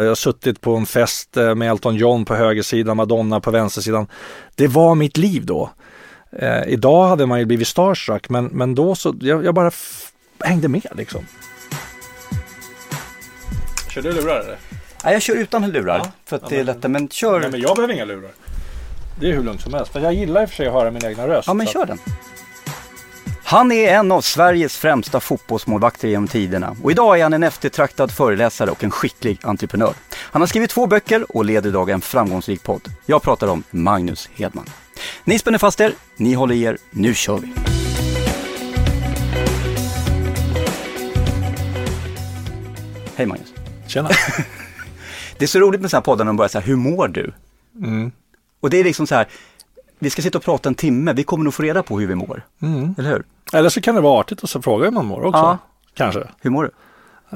Jag har suttit på en fest eh, med Elton John på högersidan, Madonna på vänstersidan. Det var mitt liv då. Eh, idag hade man ju blivit starstruck, men, men då så, jag, jag bara hängde med liksom. Kör du lurar eller? Nej, jag kör utan lurar Ja. för att Ja, det är men- lättare. Men kör. Nej men jag behöver inga lurar. Det är hur lugnt som helst. För jag gillar i och för sig att höra min egna röst. Ja, men kör den. Han är en av Sveriges främsta fotbollsmålvakter genom tiderna och idag är han en eftertraktad föreläsare och en skicklig entreprenör. Han har skrivit två böcker och leder idag en framgångsrik podd. Jag pratar om Magnus Hedman. Ni spänner fast er, ni håller i er, nu kör vi! Hej Magnus! Tjena. Det är så roligt med sådana här poddar när de börjar här, hur mår du? Mm. Och det är liksom så här, vi ska sitta och prata en timme, vi kommer nog få reda på hur vi mår. Mm. Eller hur? Eller så kan det vara artigt och så fråga hur man mår också. Ja. Kanske. Hur mår du?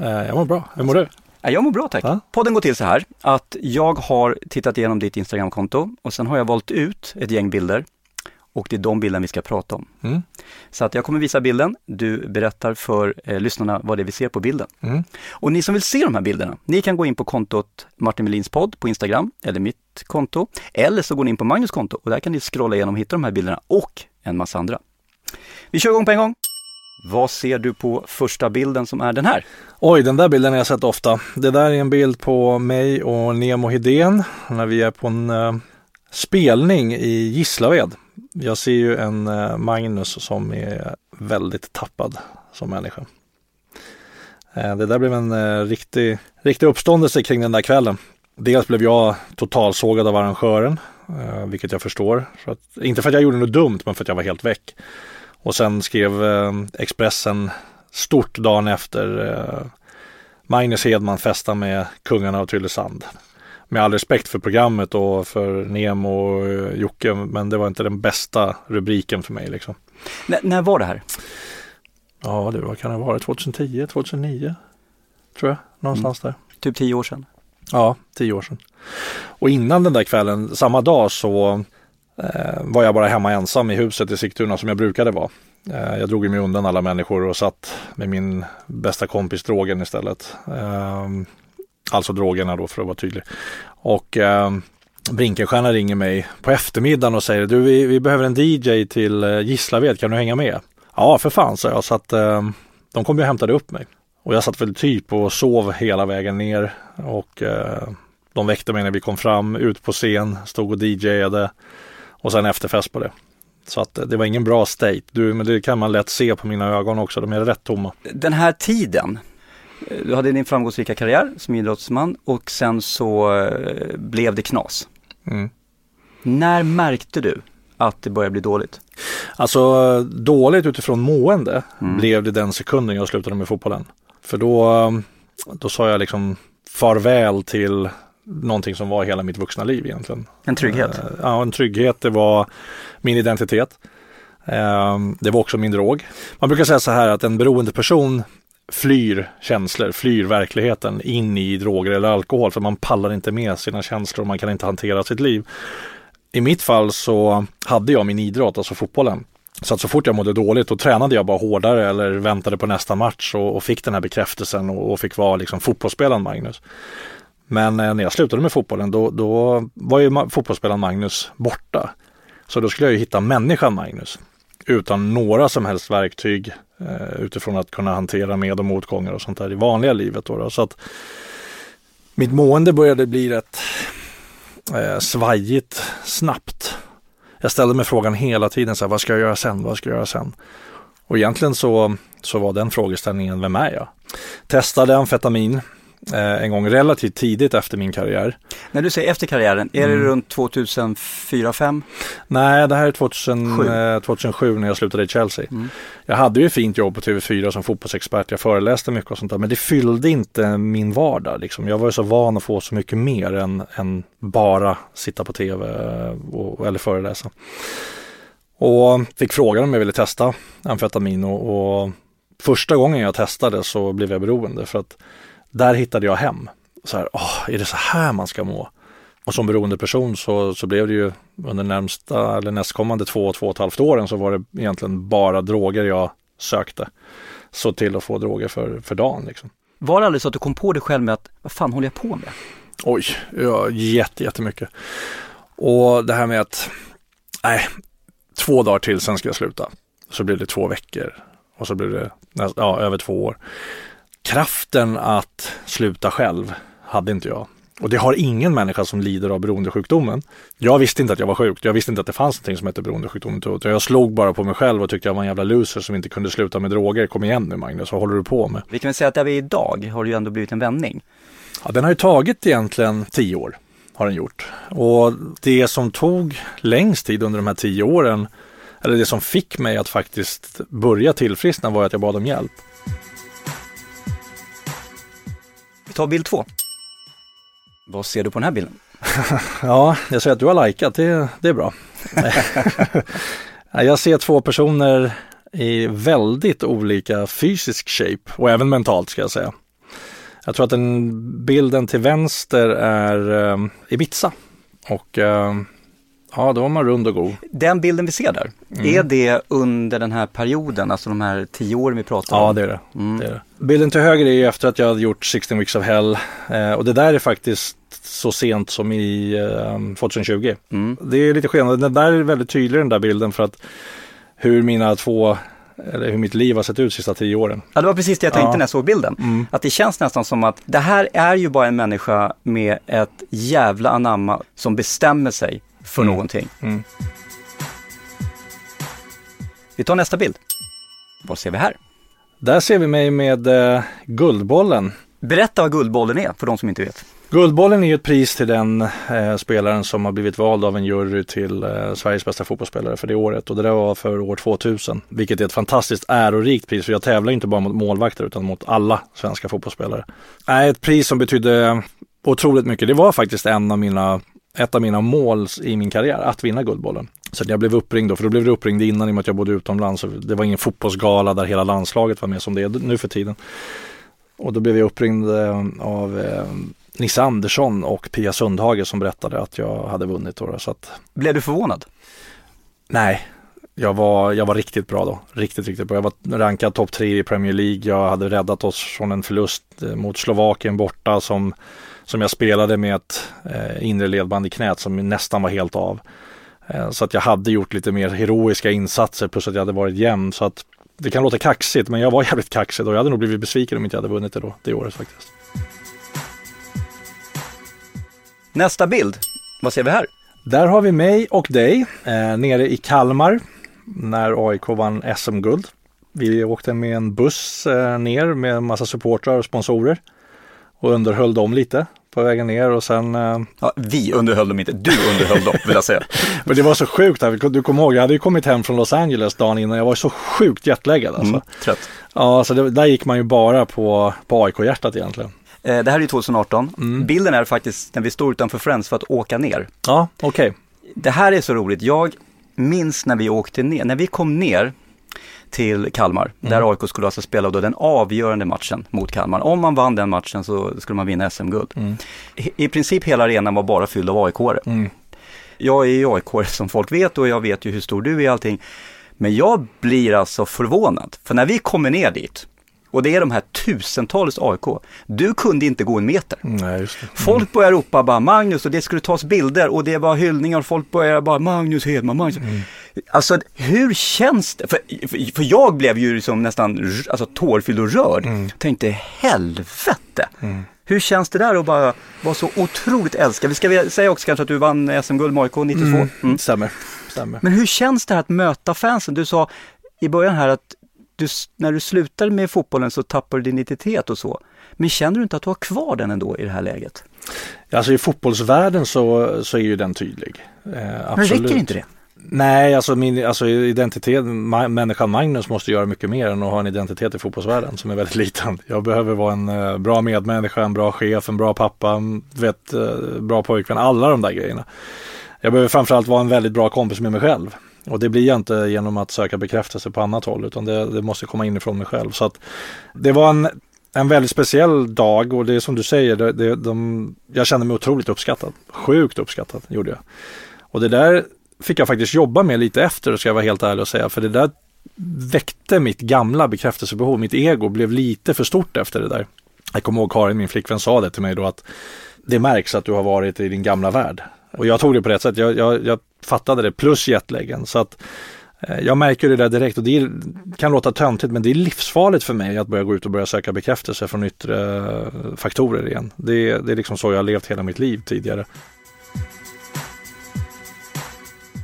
Eh, jag mår bra. Hur mår du? Ja, Jag mår bra tack. Ja. Podden går till så här att jag har tittat igenom ditt Instagramkonto och sen har jag valt ut ett gäng bilder och det är de bilderna vi ska prata om. Mm. Så att jag kommer visa bilden, du berättar för eh, lyssnarna vad det är vi ser på bilden. Mm. Och ni som vill se de här bilderna, ni kan gå in på kontot Martin Melins podd på Instagram eller mitt konto. Eller så går ni in på Magnus konto och där kan ni scrolla igenom och hitta de här bilderna och en massa andra. Vi kör igång på en gång. Vad ser du på första bilden som är den här? Oj, den där bilden har jag sett ofta. Det där är en bild på mig och Nemo Hedén när vi är på en eh, spelning i Gislaved. Jag ser ju en eh, Magnus som är väldigt tappad som människa. Eh, det där blev en eh, riktig, riktig uppståndelse kring den där kvällen. Dels blev jag totalsågad av arrangören, eh, vilket jag förstår. För att, inte för att jag gjorde något dumt, men för att jag var helt väck. Och sen skrev eh, Expressen stort dagen efter eh, Magnus Hedman festar med kungarna av Tylösand. Med all respekt för programmet och för Nemo och eh, Jocke, men det var inte den bästa rubriken för mig liksom. N- när var det här? Ja, det var, kan det vara 2010, 2009? Tror jag, någonstans där. Typ tio år sedan. Ja, tio år sedan. Och innan den där kvällen, samma dag så Eh, var jag bara hemma ensam i huset i Sigtuna som jag brukade vara. Eh, jag drog mig undan alla människor och satt med min bästa kompis Drogen istället. Eh, alltså drogerna då för att vara tydlig. Och eh, Brinkenstierna ringer mig på eftermiddagen och säger du vi, vi behöver en DJ till eh, Gislaved, kan du hänga med? Ja för fan sa jag så att eh, de kom ju och hämtade upp mig. Och jag satt väl typ och sov hela vägen ner och eh, de väckte mig när vi kom fram, ut på scen, stod och DJade och sen efterfest på det. Så att eh, det var ingen bra state, du, men det kan man lätt se på mina ögon också, de är rätt tomma. Den här tiden, eh, du hade din framgångsrika karriär som idrottsman och sen så eh, blev det knas. Mm. När märkte du att det började bli dåligt? Alltså dåligt utifrån mående blev det den sekunden jag slutade med fotbollen. För då, då sa jag liksom farväl till någonting som var hela mitt vuxna liv egentligen. En trygghet? Eh, Ja, en trygghet. Det var min identitet. Eh, Det var också min drog. Man brukar säga så här att en beroende person flyr känslor, flyr verkligheten in i droger eller alkohol för man pallar inte med sina känslor och man kan inte hantera sitt liv. I mitt fall så hade jag min idrott, alltså fotbollen. Så att så fort jag mådde dåligt då tränade jag bara hårdare eller väntade på nästa match och, och fick den här bekräftelsen och, och fick vara liksom fotbollsspelaren Magnus. Men eh, när jag slutade med fotbollen då, då var ju fotbollsspelaren Magnus borta. Så då skulle jag ju hitta människan Magnus. Utan några som helst verktyg eh, utifrån att kunna hantera med och motgångar och sånt där i vanliga livet. Då, då. Så att mitt mående började bli rätt eh, svajigt snabbt. Jag ställde mig frågan hela tiden, så här, vad ska jag göra sen? Vad ska jag göra sen? Och egentligen så, så var den frågeställningen, vem är jag? Testade amfetamin en gång relativt tidigt efter min karriär. När du säger efter karriären, är det Mm. runt 2004-2005? Nej, det här är 2000, Sju. eh, 2007 när jag slutade i Chelsea. Mm. Jag hade ju fint jobb på TV4 som fotbollsexpert. Jag föreläste mycket och sånt där. Men det fyllde inte min vardag. Liksom. Jag var ju så van att få så mycket mer än, än bara sitta på TV och, eller föreläsa. Och fick frågan om jag ville testa amfetamin och, och första gången jag testade så blev jag beroende för att där hittade jag hem. Så här, åh, är det så här man ska må? Och som beroende person så, så blev det ju under närmsta eller nästkommande två, två och ett halvt åren så var det egentligen bara droger jag sökte. Så till att få droger för, för dagen liksom. Var det aldrig så att du kom på dig själv med att, vad fan håller jag på med? Oj, ja, jätte, jättemycket. Och det här med att, nej, två dagar till sen ska jag sluta. Så blir det två veckor och så blir det ja, över två år. Kraften att sluta själv hade inte jag. Och det har ingen människa som lider av beroendesjukdomen. Jag visste inte att jag var sjuk. Jag visste inte att det fanns någonting som hette beroendesjukdom. Jag slog bara på mig själv och tyckte jag var en jävla loser som inte kunde sluta med droger. Kom igen nu Magnus, vad håller du på med? Vi kan väl säga att där vi är idag har det ju ändå blivit en vändning. Ja, den har ju tagit egentligen tio år. Har den gjort. Och det som tog längst tid under de här tio åren, eller det som fick mig att faktiskt börja tillfriskna var att jag bad om hjälp. Vi tar bild två. Vad ser du på den här bilden? Ja, jag ser att du har likat, det, det är bra. jag ser två personer i väldigt olika fysisk shape och även mentalt ska jag säga. Jag tror att den bilden till vänster är eh, Ibiza och eh, ja, då var man rund och god. Den bilden vi ser där, Mm. är det under den här perioden, alltså de här tio åren vi pratar om? Ja, det är det. Mm. det, är det. Bilden till höger är ju efter att jag hade gjort 16 Weeks of Hell eh, och det där är faktiskt så sent som i eh, 2020. Mm. Det är lite skillnad. Den där är väldigt tydlig den där bilden för att hur mina två, eller hur mitt liv har sett ut de sista tio åren. Ja, det var precis det jag tänkte Ja. när jag såg bilden. Mm. Att det känns nästan som att det här är ju bara en människa med ett jävla anamma som bestämmer sig för Mm. någonting. Mm. Vi tar nästa bild. Vad ser vi här? Där ser vi mig med eh, Guldbollen. Berätta vad Guldbollen är för de som inte vet. Guldbollen är ju ett pris till den eh, spelaren som har blivit vald av en jury till eh, Sveriges bästa fotbollsspelare för det året. Och det där var för år 2000. Vilket är ett fantastiskt ärorikt pris. För jag tävlar inte bara mot målvakter utan mot alla svenska fotbollsspelare. Nej, ett pris som betydde otroligt mycket. Det var faktiskt en av mina, ett av mina mål i min karriär, att vinna Guldbollen. Så jag blev uppringd då, för då blev det uppringd innan i och med att jag bodde utomlands. Det var ingen fotbollsgala där hela landslaget var med som det är nu för tiden. Och då blev jag uppringd eh, av eh, Nisse Andersson och Pia Sundhage som berättade att jag hade vunnit. Då, så att, Blev du förvånad? nej, jag var, jag var riktigt bra då. Riktigt, riktigt bra. Jag var rankad topp tre i Premier League. Jag hade räddat oss från en förlust eh, mot Slovakien borta som, som jag spelade med ett eh, inre ledband i knät som nästan var helt av. Eh, så att jag hade gjort lite mer heroiska insatser plus att jag hade varit jämn. Så att det kan låta kaxigt men jag var jävligt kaxig och jag hade nog blivit besviken om inte jag hade vunnit det då, det året faktiskt. Nästa bild. Vad ser vi här? Där har vi mig och dig eh, nere i Kalmar när AIK vann SM-guld. Vi åkte med en buss eh, ner med en massa supportrar och sponsorer och underhöll dem lite på vägen ner och sen eh, Ja, vi underhöll dem inte, du underhöll dem vill jag säga. Men det var så sjukt, här. du kommer ihåg, jag hade ju kommit hem från Los Angeles dagen innan, jag var så sjukt jetlaggad alltså. Mm, trött. Ja, så det, där gick man ju bara på, på AIK-hjärtat egentligen. Eh, Det här är ju 2018. Mm. Bilden är faktiskt när vi står utanför Friends för att åka ner. Ja, okej. Det här är så roligt. Jag minns när vi åkte ner, när vi kom ner till Kalmar, där AIK skulle alltså spela då den avgörande matchen mot Kalmar. Om man vann den matchen så skulle man vinna SM-guld. I, I princip hela arenan var bara fylld av AIK-are. Mm. Jag är ju AIK som folk vet och jag vet ju hur stor du är och allting. Men jag blir alltså förvånad, för när vi kommer ner dit och det är de här tusentals AIK, du kunde inte gå en meter. Nej, det. Folk börjar ropa bara Magnus och det skulle tas bilder och det var hyllningar och folk börjar bara Magnus Hedman, Magnus. Alltså hur känns det? För, för, jag blev ju liksom nästan alltså, tårfylld och rörd. Tänkte helvete. Hur känns det där att bara vara så otroligt älskad? Vi ska säga också kanske att du vann SM-guld med AIK 92. Mm. Stämmer, stämmer. Men hur känns det här att möta fansen? Du sa i början här att du, när du slutar med fotbollen så tappar du din identitet och så. Men känner du inte att du har kvar den ändå i det här läget? Alltså i fotbollsvärlden så, så är ju den tydlig. Eh, Men räcker inte det? Nej, alltså min alltså identitet, människan Magnus måste göra mycket mer än att ha en identitet i fotbollsvärlden som är väldigt liten. Jag behöver vara en uh, bra medmänniska, en bra chef, en bra pappa, vet, uh, bra pojkvän, alla de där grejerna. Jag behöver framförallt vara en väldigt bra kompis med mig själv. Och det blir jag inte genom att söka bekräftelse på annat håll utan det, det måste komma inifrån mig själv. Så att det var en, en väldigt speciell dag och det är som du säger, det, det, de, jag kände mig otroligt uppskattad. Sjukt uppskattad gjorde jag. Och det där fick jag faktiskt jobba med lite efter, ska jag vara helt ärlig och säga. För det där väckte mitt gamla bekräftelsebehov. Mitt ego blev lite för stort efter det där. Jag kommer ihåg Karin, min flickvän, sa det till mig då att det märks att du har varit i din gamla värld. Och jag tog det på rätt sätt. Jag, jag, jag fattade det plus jetlagen. Så att eh, jag märker det där direkt och det kan låta töntigt men det är livsfarligt för mig att börja gå ut och börja söka bekräftelse från yttre eh, faktorer igen. Det, det är liksom så jag har levt hela mitt liv tidigare.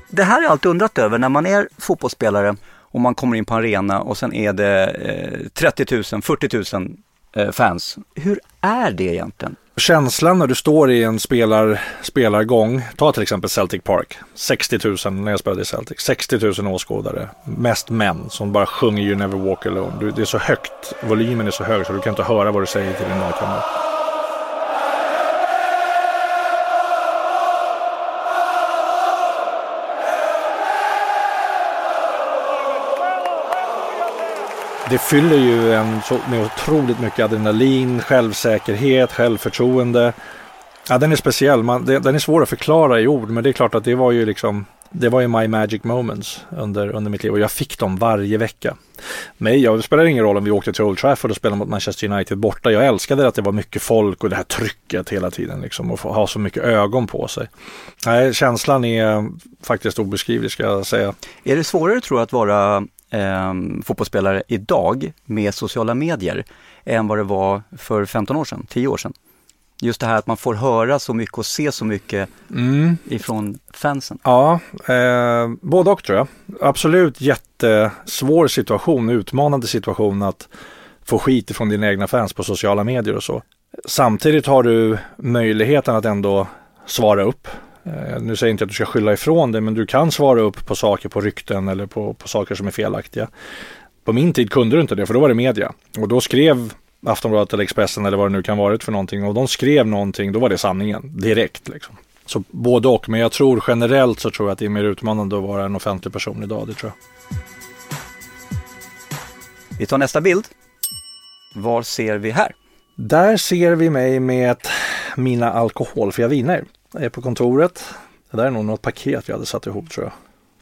Det här har jag alltid undrat över när man är fotbollsspelare och man kommer in på arena och sen är det eh, 30 000, 40 000 eh, fans. Hur är det egentligen? Känslan när du står i en spelar, spelargång, ta till exempel Celtic Park, 60 000 när jag spelade i Celtic, 60 000 åskådare, mest män som bara sjunger You Never Walk Alone. Det är så högt, volymen är så hög så du kan inte höra vad du säger till din lagkamrat. Det fyller ju en med otroligt mycket adrenalin, självsäkerhet, självförtroende. Ja, den är speciell. Man, den är svår att förklara i ord, men det är klart att det var ju liksom det var ju my magic moments under, under mitt liv och jag fick dem varje vecka. Men jag spelar ingen roll om vi åkte till Old Trafford och spelade mot Manchester United borta. Jag älskade att det var mycket folk och det här trycket hela tiden liksom och ha så mycket ögon på sig. Nej, känslan är faktiskt obeskrivlig ska jag säga. Är det svårare tror jag att vara eh, fotbollsspelare idag med sociala medier än vad det var för 15 år sedan, 10 år sedan. Just det här att man får höra så mycket och se så mycket mm. ifrån fansen. Ja, eh, både och tror jag. Absolut jättesvår situation, utmanande situation att få skit ifrån dina egna fans på sociala medier och så. Samtidigt har du möjligheten att ändå svara upp nu säger jag inte att du ska skylla ifrån det, men du kan svara upp på saker på rykten eller på, på saker som är felaktiga. På min tid kunde du inte det, för då var det media. Och då skrev Aftonbladet eller Expressen eller vad det nu kan varit för någonting. Och de skrev någonting, då var det sanningen direkt. Liksom. Så både och, men jag tror generellt så tror jag att det är mer utmanande att vara en offentlig person idag, det tror jag. Vi tar nästa bild. Var ser vi här? Där ser vi mig med mina alkoholfria viner. Jag är på kontoret. Det där är nog något paket vi hade satt ihop tror jag.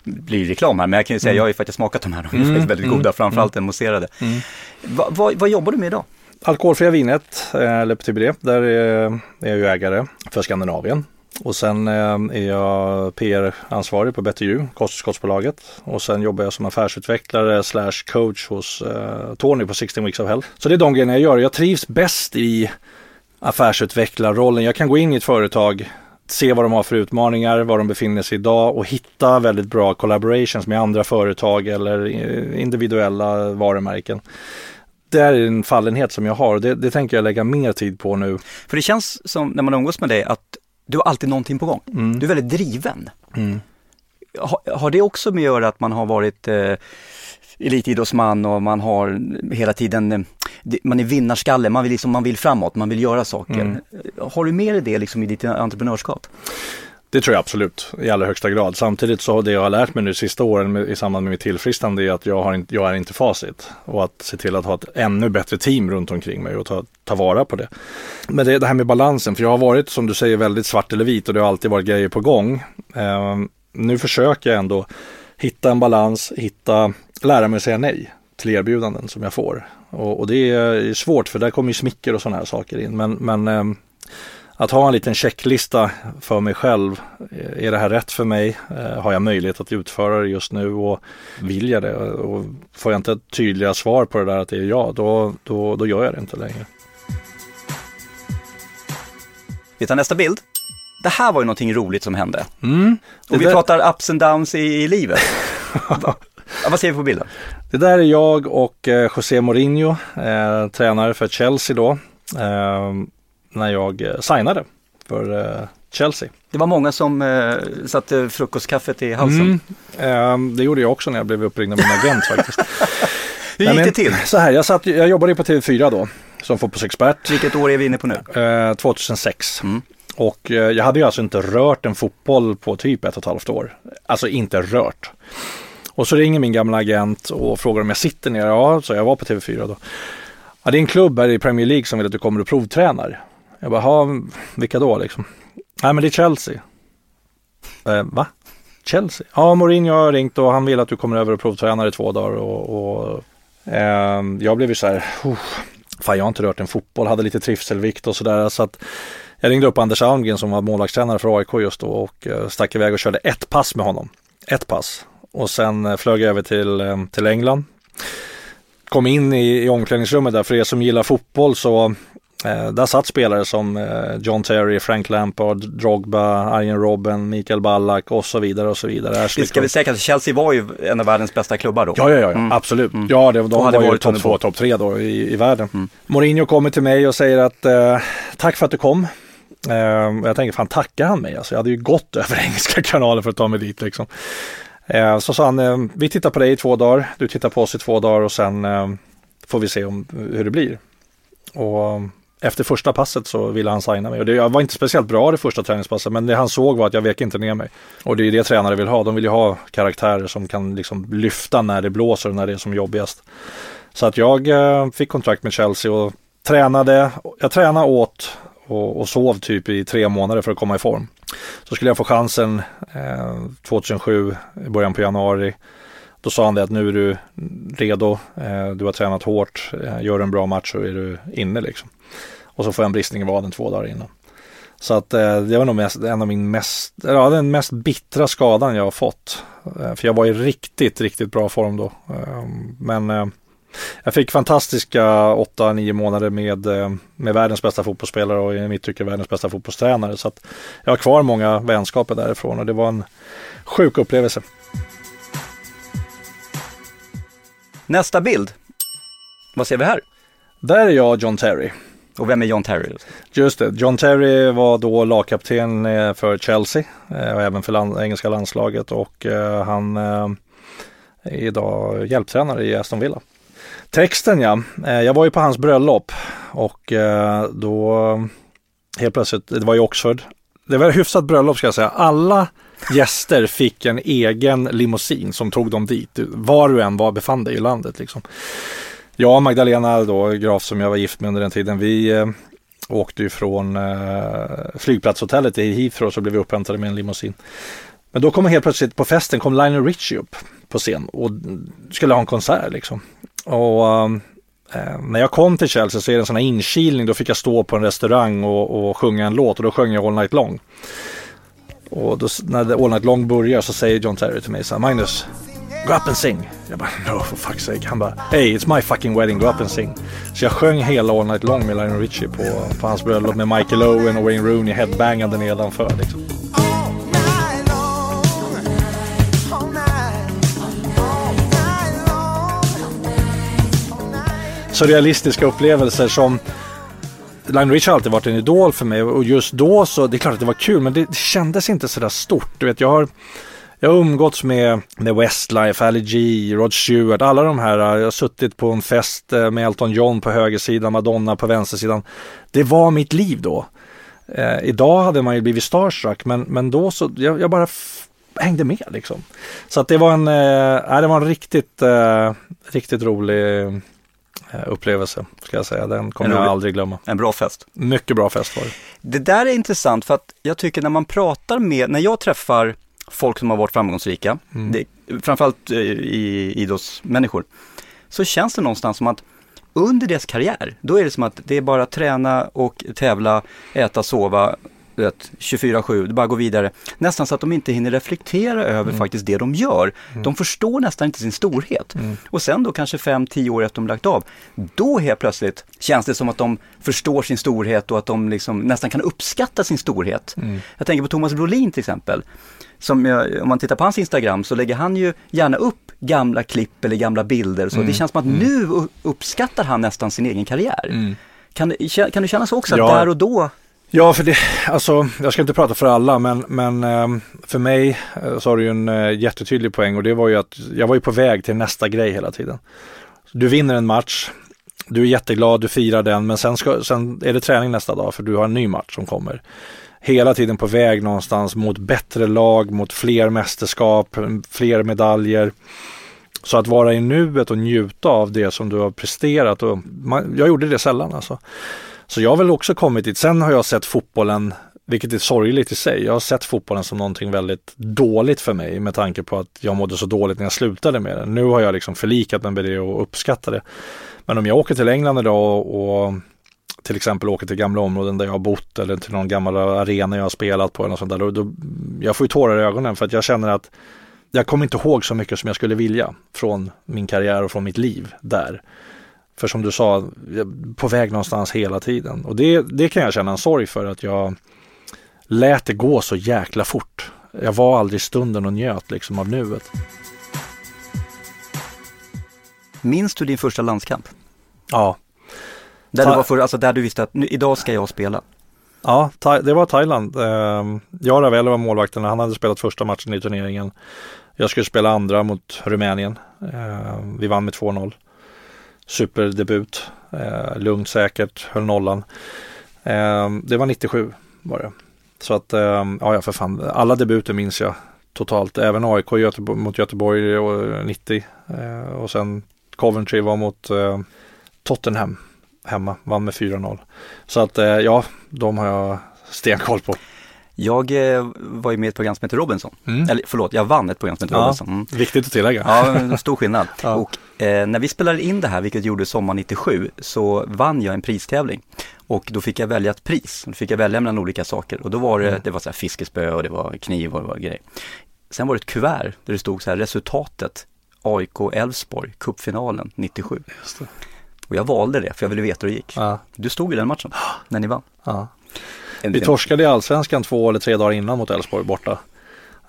Det blir reklam här, men jag kan ju säga, mm. jag har ju faktiskt smakat de här. De är mm. väldigt goda, mm. framförallt mm. mousserade. Mm. Va, va, vad jobbar du med idag? Alkoholfria vinet, eh, Le Petit Billet, där är jag ju ägare för Skandinavien. Och sen eh, är jag PR-ansvarig på Better You, kosttillskottsbolaget. Och sen jobbar jag som affärsutvecklare slash coach hos eh, Tony på 16 Weeks of Health. Så det är de grejerna jag gör. Jag trivs bäst i affärsutvecklarrollen. Jag kan gå in i ett företag se vad de har för utmaningar, var de befinner sig idag och hitta väldigt bra collaborations med andra företag eller individuella varumärken. Det är en fallenhet som jag har det, det tänker jag lägga mer tid på nu. För det känns som när man umgås med dig att du har alltid någonting på gång. Mm. Du är väldigt driven. Mm. Har, har, det också med att göra att man har varit eh, elitidrottsman och man har hela tiden, eh, man är vinnarskalle, man vill, liksom, man vill framåt, man vill göra saker. Mm. Har du med dig det liksom i ditt entreprenörskap? Det tror jag absolut i allra högsta grad. Samtidigt så har det jag har lärt mig nu de sista åren med, i samband med mitt tillfrisknande är att jag, har inte, jag är inte facit. Och att se till att ha ett ännu bättre team runt omkring mig och ta, ta vara på det. Men det, det här med balansen, för jag har varit som du säger väldigt svart eller vit och det har alltid varit grejer på gång. Eh, nu försöker jag ändå hitta en balans, hitta, lära mig att säga nej till erbjudanden som jag får. Och, och det är svårt för där kommer ju smicker och sådana här saker in. Men, men eh, att ha en liten checklista för mig själv. Är det här rätt för mig? Eh, har jag möjlighet att utföra det just nu och vill jag det? Och får jag inte tydliga svar på det där att det är ja, då, då, då gör jag det inte längre. Vi tar nästa bild. Det här var ju någonting roligt som hände. Mm, och vi där... pratar ups and downs i, i livet. vad ser vi på bilden? Det där är jag och eh, José Mourinho, eh, tränare för Chelsea då, eh, när jag eh, signade för eh, Chelsea. Det var många som eh, satte frukostkaffet i halsen. Mm, eh, det gjorde jag också när jag blev uppringd av min agent faktiskt. Hur gick men det till? Så här, jag, satt, jag jobbade på TV4 då som fotbollsexpert. Vilket år är vi inne på nu? Eh, 2006. Mm. Och eh, jag hade ju alltså inte rört en fotboll på typ ett och ett halvt år. Alltså inte rört. Och så ringer min gamla agent och frågar om jag sitter ner. Ja, så jag var på TV4 då. Ja, det är en klubb här i Premier League som vill att du kommer och provtränar. Jag bara, vilka då liksom? Nej men det är Chelsea. Eh, va? Chelsea? Ja, Mourinho har ringt och han vill att du kommer över och provtränar i två dagar. Och, och eh, jag blev ju så här, "Oh, fan jag har inte rört en fotboll, hade lite trivselvikt och sådär. Så att jag ringde upp Anders Almgren som var målvaktstränare för AIK just då och eh, stack iväg och körde ett pass med honom. Ett pass. Och sen eh, flög jag över till, eh, till England. Kom in i, i omklädningsrummet där, för er som gillar fotboll så eh, där satt spelare som eh, John Terry, Frank Lampard, Drogba, Arjen Robben, Mikael Ballack och så vidare och så vidare. Ashley Det ska vi säga att Chelsea var ju en av världens bästa klubbar då. Ja, ja, ja, Mm. absolut. Ja, det, de Och hade var ju varit topp två, topp tre då i, i världen. Mm. Mourinho kommer till mig och säger att eh, tack för att du kom. Eh, jag tänker, fan tackar han mig? Alltså, jag hade ju gått över engelska kanaler för att ta mig dit liksom. Eh, så sa han, eh, vi tittar på dig i två dagar, du tittar på oss i två dagar och sen eh, får vi se om, hur det blir. Och efter första passet så ville han signa mig. Och det, jag var inte speciellt bra det första träningspasset men det han såg var att jag vek inte ner mig. Och det är det tränare vill ha. De vill ju ha karaktärer som kan liksom lyfta när det blåser och när det är som jobbigast. Så att jag fick kontrakt med Chelsea och tränade. Jag tränade åt och, och sov typ i tre månader för att komma i form. Så skulle jag få chansen eh, 2007 i början på januari. Då sa han det att nu är du redo, eh, du har tränat hårt, eh, gör en bra match så är du inne liksom. Och så får jag en bristning i vaden två dagar innan. Så att eh, det var nog mest, en av min mest, ja, den mest bittra skadan jag har fått. Eh, för jag var i riktigt, riktigt bra form då. Eh, men jag fick fantastiska 8-9 månader med, eh, med världens bästa fotbollsspelare och i mitt tycke världens bästa fotbollstränare. Så jag har kvar många vänskaper därifrån och det var en sjuk upplevelse. Nästa bild. Vad ser vi här? Där är jag John Terry. Och vem är John Terry? Just det, John Terry var då lagkapten eh, för Chelsea eh, och även för land, engelska landslaget och han är idag hjälptränare i Aston Villa. Texten ja, eh, jag var ju på hans bröllop och eh, då helt plötsligt, det var i Oxford, det var ett hyfsat bröllop ska jag säga. Alla gäster fick en egen limousin som tog dem dit, var du än var befann dig i landet liksom. Jag och Magdalena då, Graf som jag var gift med under den tiden, vi eh, åkte ju från eh, flygplatshotellet i Heathrow så blev vi upphämtade med en limousin. Men då kom helt plötsligt på festen kom Lionel Richie upp på scen och skulle ha en konsert liksom. Och um, eh, när jag kom till Chelsea så är det en sån här inkilning, då fick jag stå på en restaurang och, och sjunga en låt och då sjöng jag All Night Long. Och då, när All Night Long börjar så säger John Terry till mig så här, Magnus, go up and sing. Jag bara, no for fuck's sake. Han bara, hey it's my fucking wedding, go up and sing. Så jag sjöng hela All Night Long med Lionel Richie på, på hans bröllop med Michael Owen och Wayne Rooney headbangande nedanför liksom. Surrealistiska upplevelser som Lionel Richie har alltid varit en idol för mig och just då så, det är klart att det var kul men det, det kändes inte sådär stort. Du vet, jag har, jag har umgåtts med, med Westlife, Ali G, Rod Stewart, alla de här. Jag har suttit på en fest eh, med Elton John på högersidan, Madonna på vänstersidan. Det var mitt liv då. Eh, idag hade man ju blivit starstruck men, men då så, jag, jag bara hängde med liksom. Så att det var en, eh, det var en riktigt, eh, riktigt rolig upplevelse ska jag säga. Den kommer jag aldrig glömma. En bra fest. Mycket bra fest var det. Det där är intressant för att jag tycker när man pratar med, när jag träffar folk som har varit framgångsrika, Mm. det, framförallt eh, i idrottsmänniskor, så känns det någonstans som att under deras karriär, då är det som att det är bara träna och tävla, äta, sova vet, 24-7, det bara går vidare. Nästan så att de inte hinner reflektera över Mm. faktiskt det de gör. De förstår nästan inte sin storhet. Mm. Och sen då kanske 5-10 år efter de lagt av, då helt plötsligt känns det som att de förstår sin storhet och att de liksom nästan kan uppskatta sin storhet. Mm. Jag tänker på Thomas Brolin till exempel. Som jag, om man tittar på hans Instagram så lägger han ju gärna upp gamla klipp eller gamla bilder. Så Mm. Det känns som att nu u- uppskattar han nästan sin egen karriär. Kan, kan du känna så också, att Ja. där och då Ja, för det, alltså, jag ska inte prata för alla, men, men ehm, för mig eh, så har du ju en eh, jättetydlig poäng och det var ju att jag var ju på väg till nästa grej hela tiden. Du vinner en match, du är jätteglad, du firar den, men sen, ska, sen är det träning nästa dag för du har en ny match som kommer. Hela tiden på väg någonstans mot bättre lag, mot fler mästerskap, fler medaljer. Så att vara i nuet och njuta av det som du har presterat. Och man, jag gjorde det sällan alltså. Så jag har väl också kommit dit. Sen har jag sett fotbollen, vilket är sorgligt i sig. Jag har sett fotbollen som någonting väldigt dåligt för mig med tanke på att jag mådde så dåligt när jag slutade med det. Nu har jag liksom förlikat mig med det och uppskattar det. Men om jag åker till England idag och, till exempel åker till gamla områden där jag har bott eller till någon gammal arena jag har spelat på eller något sånt där. Då, då, jag får ju tårar i ögonen för att jag känner att jag kommer inte ihåg så mycket som jag skulle vilja från min karriär och från mitt liv där. För som du sa, på väg någonstans hela tiden. Och det, det kan jag känna en sorg för att jag lät det gå så jäkla fort. Jag var aldrig i stunden och njöt liksom av nuet. Minns du din första landskamp? Ja, Där du var för, alltså där du visste att nu, idag ska jag spela. ja det var Thailand. Ehm, Jag och Ravel var målvakten. Han hade spelat första matchen i turneringen. Jag skulle spela andra mot Rumänien. Ehm, Vi vann med 2-0. Superdebut. Eh, Lugnt säkert, höll nollan. Eh, Det var 97 var det. Så att, eh, ja, ja för fan, alla debuter minns jag totalt. Även AIK Göteborg, mot Göteborg eh, och 90. Eh, Och sen Coventry var mot eh, Tottenham hemma, vann med 4-0. Så att eh, ja, de har jag stenkoll på. Jag eh, var ju med i ett program som heter Robinson. Mm. Eller förlåt, jag vann ett program som heter Ja, Robinson. Mm. viktigt att tillägga. Ja, stor skillnad. Ja. Och eh, när vi spelade in det här, vilket gjorde sommar 97, så vann jag en pristävling. Och då fick jag välja ett pris. Då fick jag välja mellan olika saker. Och då var det, Mm. det var så här fiskespö och det var kniv och det var grejer. Sen var det ett kuvert där det stod så här resultatet AIK Elfsborg, cupfinalen 97. Just det. Och jag valde det för jag ville veta hur det gick. Ja, Du stod i den matchen, när ni vann. ja. Vi torskade i allsvenskan två eller tre dagar innan mot Elfsborg borta.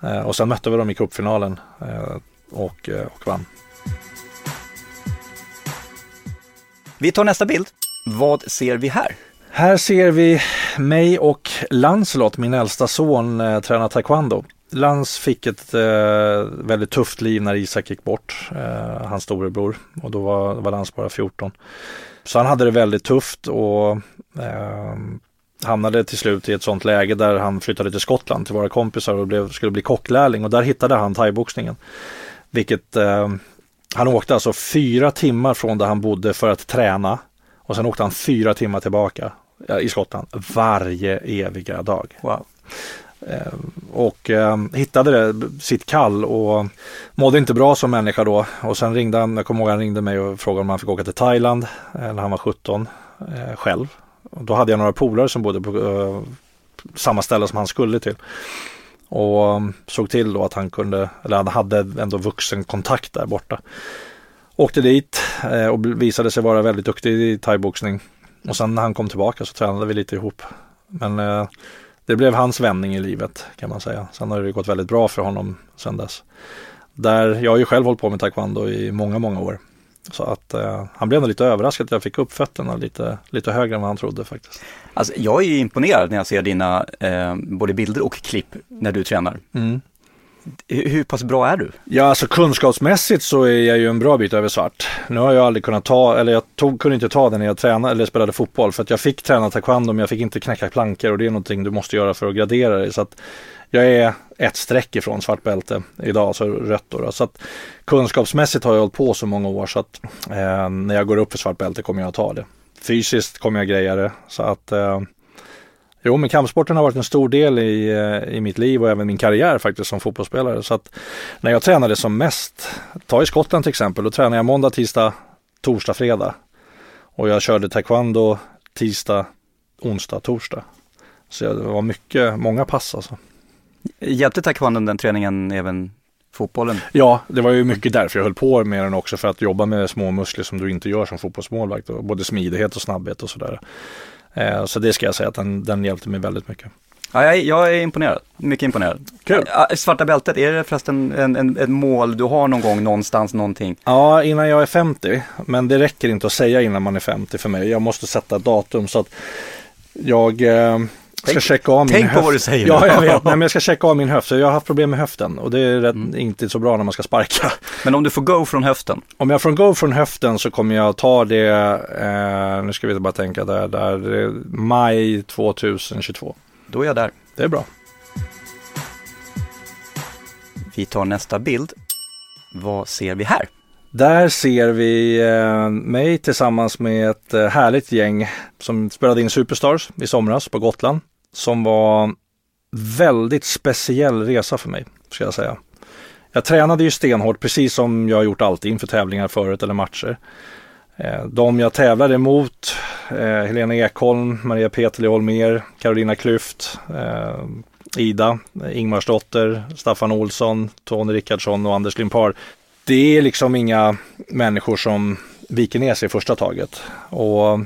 Eh, och sen mötte vi dem i cupfinalen eh, och, eh, och vann. Vi tar nästa bild. Vad ser vi här? Här ser vi mig och Lancelot, min äldsta son, eh, träna taekwondo. Lans fick ett eh, väldigt tufft liv när Isak gick bort, eh, hans storebror. Och då var, var Lans bara 14. Så han hade det väldigt tufft och eh, hamnade till slut i ett sånt läge där han flyttade till Skottland till våra kompisar och blev, skulle bli kocklärling. Och där hittade han thaiboxningen. Vilket eh, han åkte alltså fyra timmar från där han bodde för att träna. Och sen åkte han fyra timmar tillbaka ja, i Skottland varje eviga dag. Wow. Eh, och eh, hittade det, sitt kall och mådde inte bra som människa då. Och sen ringde han, jag kommer ihåg han ringde mig och frågade om han fick åka till Thailand eh, när han var 17 eh, själv. Och då hade jag några polare som bodde på uh, samma ställe som han skulle till. Och um, såg till då att han kunde, eller han hade ändå vuxen kontakt där borta. Åkte dit eh, och visade sig vara väldigt duktig i thaiboxning. Och sen när han kom tillbaka så tränade vi lite ihop. Men eh, det blev hans vändning i livet kan man säga. Sen har det gått väldigt bra för honom sen dess. Där, jag har ju själv hållit på med taekwondo i många, många år. Så att eh, han blev nog lite överraskad att jag fick upp fötterna lite, lite högre än vad han trodde faktiskt. Alltså jag är ju imponerad när jag ser dina eh, både bilder och klipp när du tränar. Mm. Hur, pass bra är du? Ja, alltså kunskapsmässigt så är jag ju en bra bit över svart. Nu har jag aldrig kunnat ta, eller jag tog, kunde inte ta det när jag tränade eller spelade fotboll. För att jag fick träna taekwondo men jag fick inte knäcka plankor och det är någonting du måste göra för att gradera dig. Så att jag är ett streck ifrån svart bälte idag, så rött då. då. Så att kunskapsmässigt har jag hållit på så många år så att eh, när jag går upp för svart bälte kommer jag att ta det. Fysiskt kommer jag greja det. Så att eh, Jo, men kampsporten har varit en stor del i, eh, i mitt liv och även min karriär faktiskt som fotbollsspelare. Så att när jag tränade som mest, ta i Skottland till exempel, då tränade jag måndag, tisdag, torsdag, fredag. Och jag körde taekwondo tisdag, onsdag, torsdag. Så det var mycket, många pass alltså. Hjälpte taekwondo den träningen även fotbollen? Ja, det var ju mycket därför jag höll på med den också för att jobba med små muskler som du inte gör som fotbollsmålvakt. Både smidighet och snabbhet och sådär. Eh, så det ska jag säga att den, den hjälpte mig väldigt mycket. Ja, jag, jag är imponerad, mycket imponerad. Kul. Svarta bältet, är det förresten en, en, ett mål du har någon gång någonstans, någonting? Ja, innan jag är 50. Men det räcker inte att säga innan man är 50 för mig. Jag måste sätta ett datum så att jag eh, ska Tänk- checka av min tänk på höft. vad du säger Ja, jag vet. Nej, men jag ska checka av min höft. Så jag har haft problem med höften och det är rätt, Mm. inte så bra när man ska sparka. Men om du får go från höften, Om jag får gå från höften så kommer jag ta det, eh, nu ska vi bara tänka där, där maj 2022. då är jag där. Det är bra. Vi tar nästa bild. Vad ser vi här? Där ser vi eh, mig tillsammans med ett eh, härligt gäng som spelade in Superstars i somras på Gotland. Som var väldigt speciell resa för mig, ska jag säga. Jag tränade ju stenhårt, precis som jag har gjort alltid inför tävlingar förut eller matcher. Eh, de jag tävlade emot, eh, Helena Ekholm, Maria Peterli Holmér, Carolina Klüft, eh, Ida, Ingmarsdotter, Staffan Olsson, Tony Rickardsson och Anders Limpar. Det är liksom inga människor som viker ner sig i första taget. Och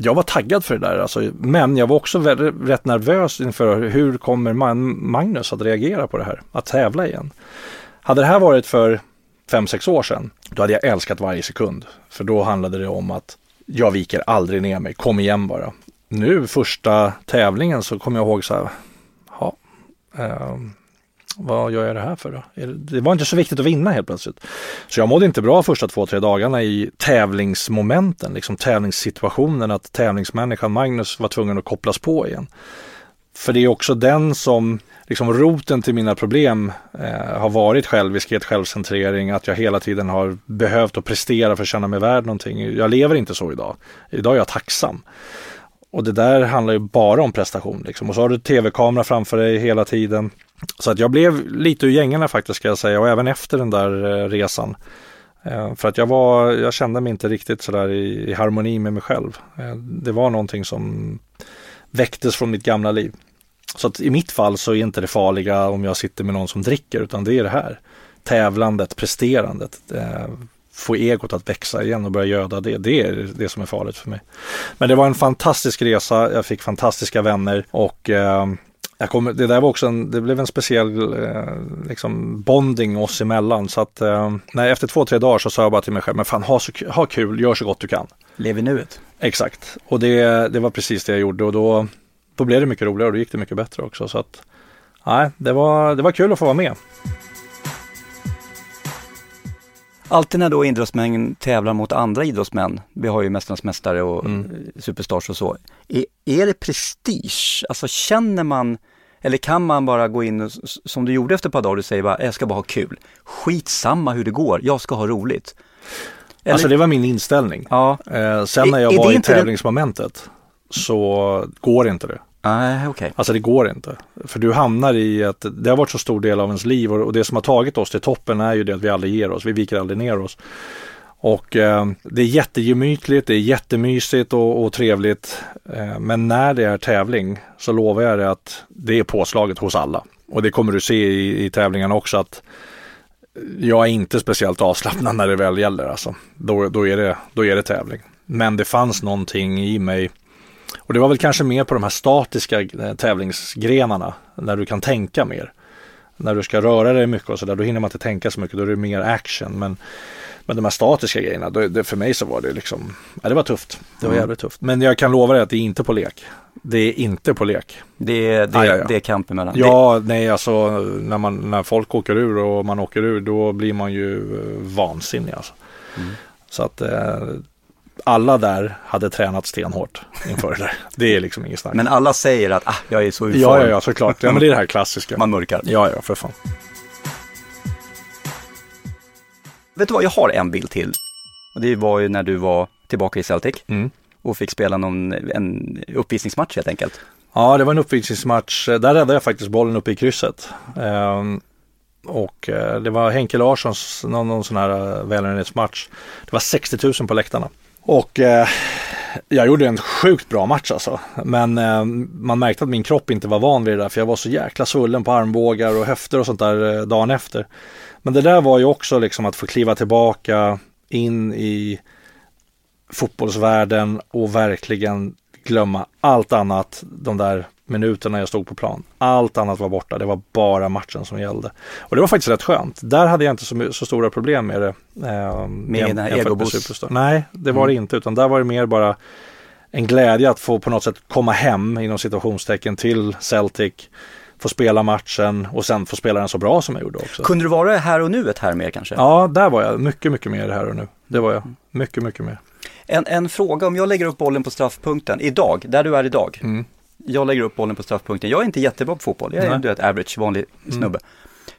jag var taggad för det där, alltså, men jag var också rätt nervös inför hur kommer Man- Magnus att reagera på det här, att tävla igen. Hade det här varit för fem sex år sedan, då hade jag älskat varje sekund. För då handlade det om att jag viker aldrig ner mig, kom igen bara. Nu första tävlingen så kommer jag ihåg så här, ja, ehm, vad gör jag det här för då? Det- Det var inte så viktigt att vinna helt plötsligt. Så jag mådde inte bra första två, tre dagarna i tävlingsmomenten, liksom tävlingssituationen, att tävlingsmänniskan Magnus var tvungen att kopplas på igen. För det är också den som, liksom roten till mina problem eh, har varit själviskhet, självcentrering, att jag hela tiden har behövt att prestera för att känna mig värd någonting. Jag lever inte så idag. Idag är jag tacksam. Och det där handlar ju bara om prestation liksom. Och så har du tv-kamera framför dig hela tiden. Så att jag blev lite ur gängorna faktiskt ska jag säga och även efter den där eh, resan. Eh, för att jag var, jag kände mig inte riktigt sådär i, i harmoni med mig själv. Eh, det var någonting som väcktes från mitt gamla liv. Så att i mitt fall så är inte det farliga om jag sitter med någon som dricker utan det är det här. Tävlandet, presterandet. Eh, få egot att växa igen och börja göda det. Det är det som är farligt för mig. Men det var en fantastisk resa. Jag fick fantastiska vänner och eh, jag kommer, det där var också en, det blev en speciell eh, liksom bonding oss emellan. Så att eh, nej, efter två, tre dagar så sa jag bara till mig själv, men fan ha, så, ha kul, gör så gott du kan. Lev i nuet. Exakt, och det, det var precis det jag gjorde och då, då blev det mycket roligare och då gick det mycket bättre också. Så att, nej, det var, det var kul att få vara med. Alltid när då idrottsmän tävlar mot andra idrottsmän, vi har ju Mästarnas Mästare och Mm. eh, Superstars och så. Är, är det prestige? Alltså känner man, eller kan man bara gå in och, som du gjorde efter ett par dagar, du säger bara, jag ska bara ha kul. Skitsamma hur det går, jag ska ha roligt. Eller, Alltså det var min inställning. Ja, Eh, sen när Är- jag är var det i tävlingsmomentet så går inte det nej okej. Alltså det går inte. För du hamnar i att det har varit så stor del av ens liv och och det som har tagit oss till toppen är ju det att vi aldrig ger oss. Vi viker aldrig ner oss. Och eh, det är jättegemytligt, det är jättemysigt och, och trevligt. Eh, men när det är tävling så lovar jag dig att det är påslaget hos alla. Och det kommer du se i, i tävlingarna också att jag är inte speciellt avslappnad när det väl gäller. Alltså. Då, då, är det, då är det tävling. Men det fanns någonting i mig och det var väl kanske mer på de här statiska eh, tävlingsgrenarna när du kan tänka mer. När du ska röra dig mycket och sådär, då hinner man inte tänka så mycket, då är det mer action. Men, men de här statiska grejerna, då, det, för mig så var det liksom, ja, det var tufft. Det var Mm. jävligt tufft. Men jag kan lova dig att det är inte på lek. Det är inte på lek. Det, är- det, Ja, ja, ja. det är kamp emellan. Ja, nej alltså när, man, när folk åker ur och man åker ur då blir man ju eh, vansinnig alltså. Mm. Så att eh, alla där hade tränat stenhårt inför det där. Det är liksom inget snack. Men alla säger att ah, jag är så ur ja, ja, ja, såklart. Ja, men det är det här klassiska. Man mörkar. Ja, ja, för fan. Vet du vad, jag har en bild till. Och det var ju när du var tillbaka i Celtic Mm. och fick spela någon, en uppvisningsmatch helt enkelt. Ja, det var en uppvisningsmatch. Där räddade jag faktiskt bollen uppe i krysset. Ehm, och eh, det var Henke Larssons, någon, någon sån här eh, välgörenhetsmatch. Det var 60 000 på läktarna. Och eh, jag gjorde en sjukt bra match alltså. Men eh, man märkte att min kropp inte var van vid det där för jag var så jäkla svullen på armbågar och höfter och sånt där eh, dagen efter. Men det där var ju också liksom att få kliva tillbaka in i fotbollsvärlden och verkligen glömma allt annat de där minuterna jag stod på plan. Allt annat var borta, det var bara matchen som gällde. Och det var faktiskt rätt skönt. Där hade jag inte så, så stora problem med det. Eh, med den här egoboost? Nej, det var mm. det inte, utan där var det mer bara en glädje att få på något sätt komma hem inom situationstecken till Celtic få spela matchen och sen få spela den så bra som jag gjorde också. Kunde du vara här och nu ett här mer kanske? Ja, där var jag mycket, mycket mer här och nu. Det var jag. Mycket, mycket mer. En, en fråga, om jag lägger upp bollen på straffpunkten idag, där du är idag. Mm. Jag lägger upp bollen på straffpunkten. Jag är inte jättebra på fotboll. Jag är en du average, vanlig mm. snubbe. Mm.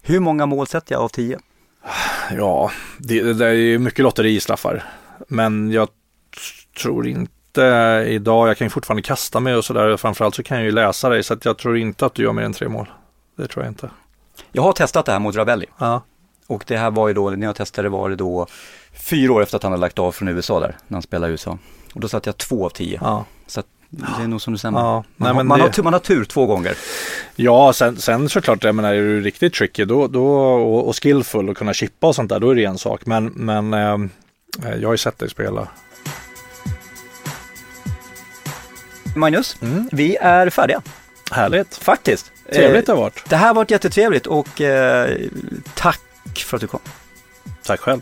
Hur många mål sätter jag av tio? Ja, det, det är mycket lotteri i straffar. Men jag tror inte idag, jag kan ju fortfarande kasta mig och sådär. Framförallt så kan jag ju läsa dig så att jag tror inte att du gör mer än tre mål. Det tror jag inte. Jag har testat det här mot Ravelli. Ja. Och det här var ju då, när jag testade var det då fyra år efter att han hade lagt av från USA där, när han spelade i USA. Och då satt jag två av tio. Ja. Så det är nog som du säger, ja, man, nej, man, det... har tur, man har tur två gånger. Ja, sen, sen såklart, jag menar, är du riktigt tricky då, då, och, och skillful och kunna chippa och sånt där, då är det en sak. Men, men eh, jag har ju sett dig spela. Magnus, mm. vi är färdiga. Härligt. Faktiskt. Trevligt det har varit. Det här har varit jättetrevligt och eh, tack för att du kom. Tack själv.